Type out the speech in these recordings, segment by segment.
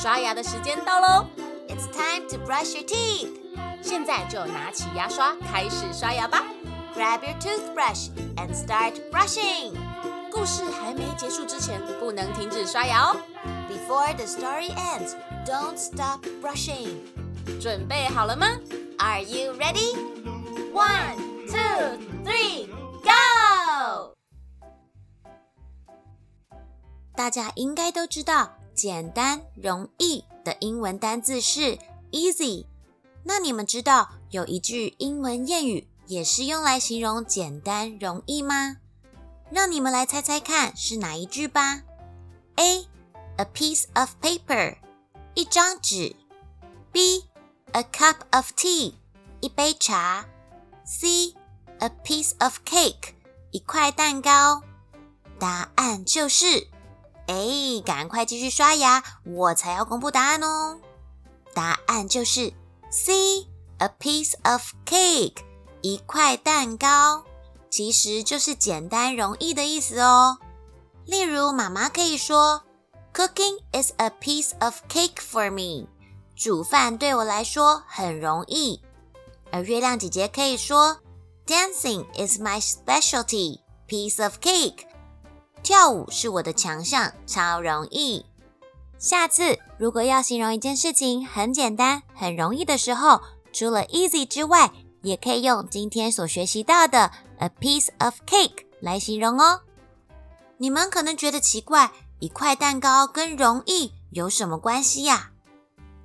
刷牙的时间到喽！It's time to brush your teeth。现在就拿起牙刷开始刷牙吧。Grab your toothbrush and start brushing。故事还没结束之前，不能停止刷牙哦。Before the story ends, don't stop brushing。准备好了吗？Are you ready? One, two, three, go！大家应该都知道， 简单容易的英文单字是 easy。那你们知道有一句英文谚语也是用来形容简单容易吗？让你们来猜猜看是哪一句吧。A a piece of paper，一张纸。B a cup of tea，一杯茶。C a piece of cake，一块蛋糕。答案就是，哎，赶快继续刷牙，我才要公布答案哦。答案就是 C a piece of cake，一块蛋糕。其实就是简单容易的意思哦。例如，妈妈可以说：“Cooking is a piece of cake for me。”煮饭对我来说很容易。而月亮姐姐可以说：“Dancing is my specialty piece of cake。”跳舞是我的强项，超容易。下次如果要形容一件事情很简单、很容易的时候，除了 easy 之外，也可以用今天所学习到的 a piece of cake 来形容哦。你们可能觉得奇怪，一块蛋糕跟容易有什么关系呀？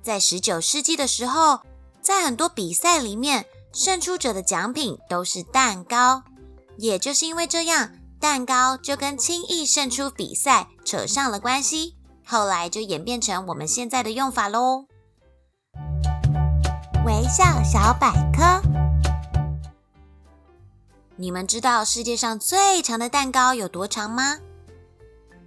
在十九世纪的时候，在很多比赛里面，胜出者的奖品都是蛋糕。也就是因为这样，蛋糕就跟轻易胜出比赛扯上了关系，后来就演变成我们现在的用法喽。微笑小百科。你们知道世界上最长的蛋糕有多长吗？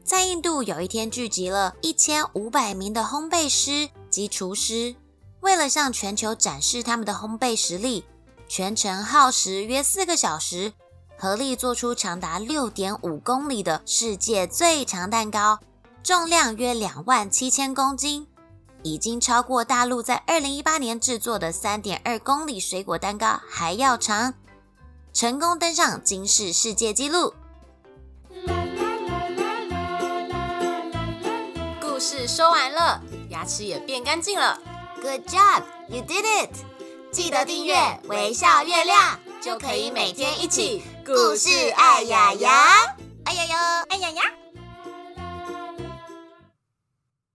在印度，有一天聚集了一千五百名的烘焙师及厨师，为了向全球展示他们的烘焙实力，全程耗时约四个小时，合力做出长达六点五公里的世界最长蛋糕，重量约两万七千公斤，已经超过大陆在二零一八年制作的三点二公里水果蛋糕还要长。成功登上今世世界纪录。故事说完了，牙齿也变干净了。Good job, you did it！记得订阅微笑月亮，就可以每天一起故事爱丫丫